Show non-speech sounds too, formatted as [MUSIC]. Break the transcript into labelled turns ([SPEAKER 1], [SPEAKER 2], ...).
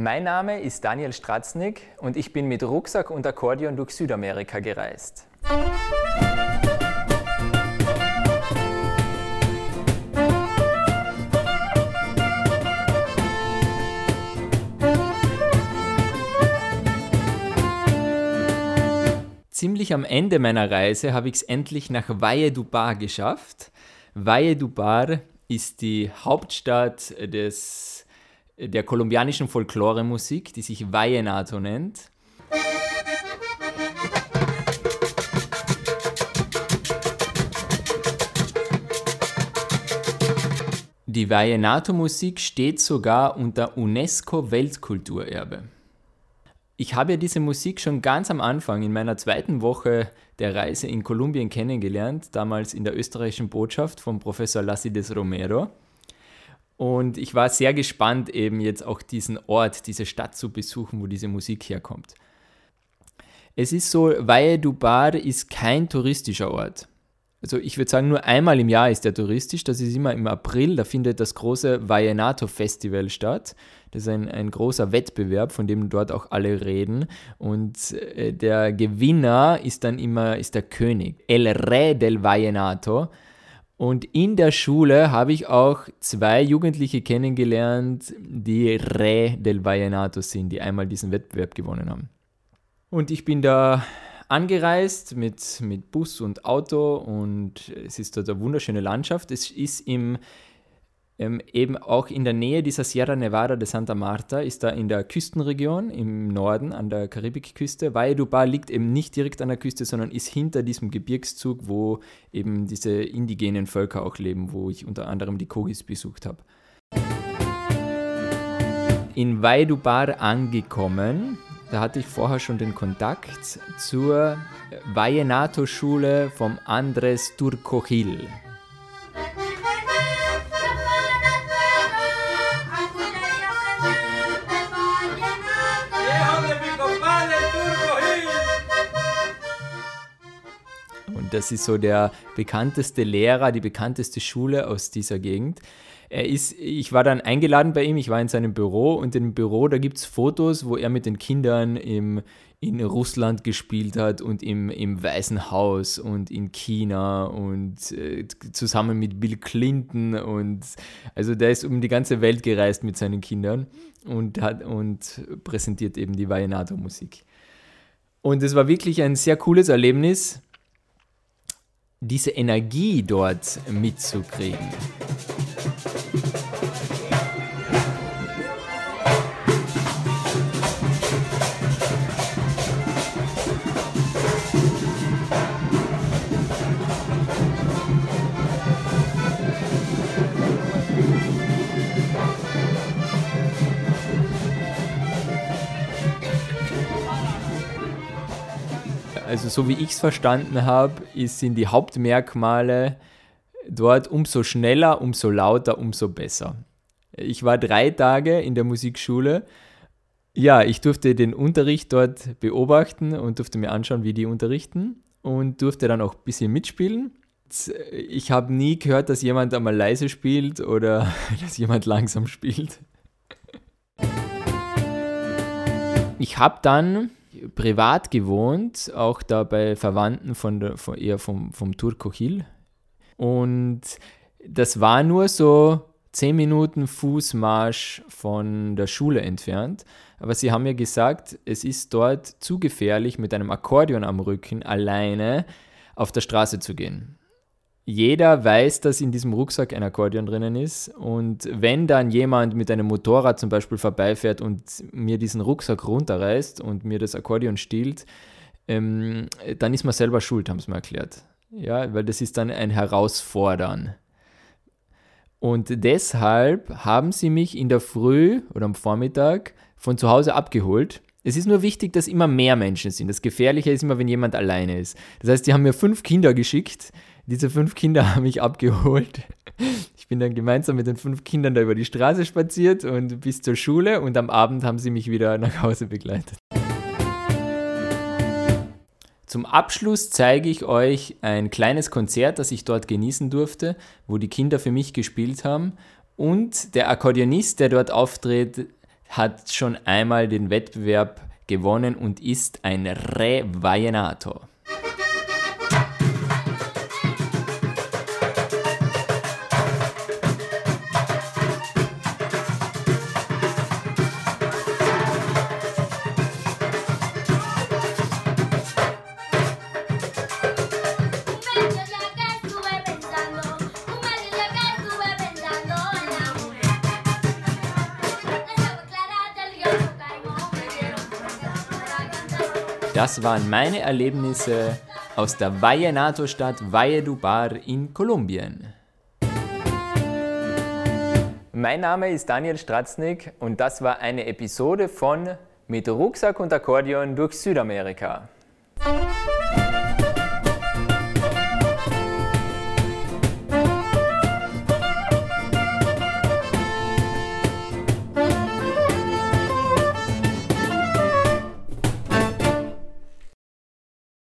[SPEAKER 1] Mein Name ist Daniel Stratznik und ich bin mit Rucksack und Akkordeon durch Südamerika gereist. Ziemlich am Ende meiner Reise habe ich es endlich nach Valledupar geschafft. Valledupar ist die Hauptstadt des, der kolumbianischen Folklore-Musik, die sich Vallenato nennt. Die Vallenato-Musik steht sogar unter UNESCO-Weltkulturerbe. Ich habe ja diese Musik schon ganz am Anfang in meiner zweiten Woche der Reise in Kolumbien kennengelernt, damals in der österreichischen Botschaft von Professor Lassides Romero. Und ich war sehr gespannt, eben jetzt auch diesen Ort, diese Stadt zu besuchen, wo diese Musik herkommt. Es ist so, Valledupar ist kein touristischer Ort. Also ich würde sagen, nur einmal im Jahr ist der touristisch. Das ist immer im April. Da findet das große Vallenato Festival statt. Das ist ein, ein großer Wettbewerb, von dem dort auch alle reden. Und äh, der Gewinner ist dann immer ist der König, El Re del Vallenato. Und in der Schule habe ich auch zwei Jugendliche kennengelernt, die Re del Vallenato sind, die einmal diesen Wettbewerb gewonnen haben. Und ich bin da angereist mit, mit Bus und Auto und es ist dort eine wunderschöne Landschaft. Es ist im, ähm, eben auch in der Nähe dieser Sierra Nevada de Santa Marta, ist da in der Küstenregion im Norden an der Karibikküste. Valledupar liegt eben nicht direkt an der Küste, sondern ist hinter diesem Gebirgszug, wo eben diese indigenen Völker auch leben, wo ich unter anderem die Kogis besucht habe. In Valledupar angekommen, da hatte ich vorher schon den Kontakt zur Vallenato-Schule vom Andres Turcojil. Das ist so der bekannteste Lehrer, die bekannteste Schule aus dieser Gegend. Er ist, ich war dann eingeladen bei ihm, ich war in seinem Büro und im Büro, da gibt es Fotos, wo er mit den Kindern im, in Russland gespielt hat und im, im Weißen Haus und in China und äh, zusammen mit Bill Clinton und also der ist um die ganze Welt gereist mit seinen Kindern und hat und präsentiert eben die Vallenato-Musik. Und es war wirklich ein sehr cooles Erlebnis, diese Energie dort mitzukriegen. Also so wie ich es verstanden habe, sind die Hauptmerkmale dort umso schneller, umso lauter, umso besser. Ich war drei Tage in der Musikschule. Ja, ich durfte den Unterricht dort beobachten und durfte mir anschauen, wie die unterrichten und durfte dann auch ein bisschen mitspielen. Ich habe nie gehört, dass jemand einmal leise spielt oder [LAUGHS] dass jemand langsam spielt. Ich habe dann privat gewohnt, auch da bei Verwandten von der, von, eher vom, vom Turkochil. Und das war nur so 10 Minuten Fußmarsch von der Schule entfernt. Aber sie haben mir gesagt, es ist dort zu gefährlich, mit einem Akkordeon am Rücken alleine auf der Straße zu gehen jeder weiß, dass in diesem Rucksack ein Akkordeon drinnen ist. Und wenn dann jemand mit einem Motorrad zum Beispiel vorbeifährt und mir diesen Rucksack runterreißt und mir das Akkordeon stiehlt, ähm, dann ist man selber schuld, haben sie mir erklärt. Ja, weil das ist dann ein Herausfordern. Und deshalb haben sie mich in der Früh oder am Vormittag von zu Hause abgeholt. Es ist nur wichtig, dass immer mehr Menschen sind. Das Gefährliche ist immer, wenn jemand alleine ist. Das heißt, die haben mir fünf Kinder geschickt, diese fünf Kinder [LAUGHS] haben mich abgeholt. Ich bin dann gemeinsam mit den fünf Kindern da über die Straße spaziert und bis zur Schule und am Abend haben sie mich wieder nach Hause begleitet. Zum Abschluss zeige ich euch ein kleines Konzert, das ich dort genießen durfte, wo die Kinder für mich gespielt haben. Und der Akkordeonist, der dort auftritt, hat schon einmal den Wettbewerb gewonnen und ist ein Re. Das waren meine Erlebnisse aus der Vallenato-Stadt Valledupar in Kolumbien. Mein Name ist Daniel Stratznik und das war eine Episode von Mit Rucksack und Akkordeon durch Südamerika.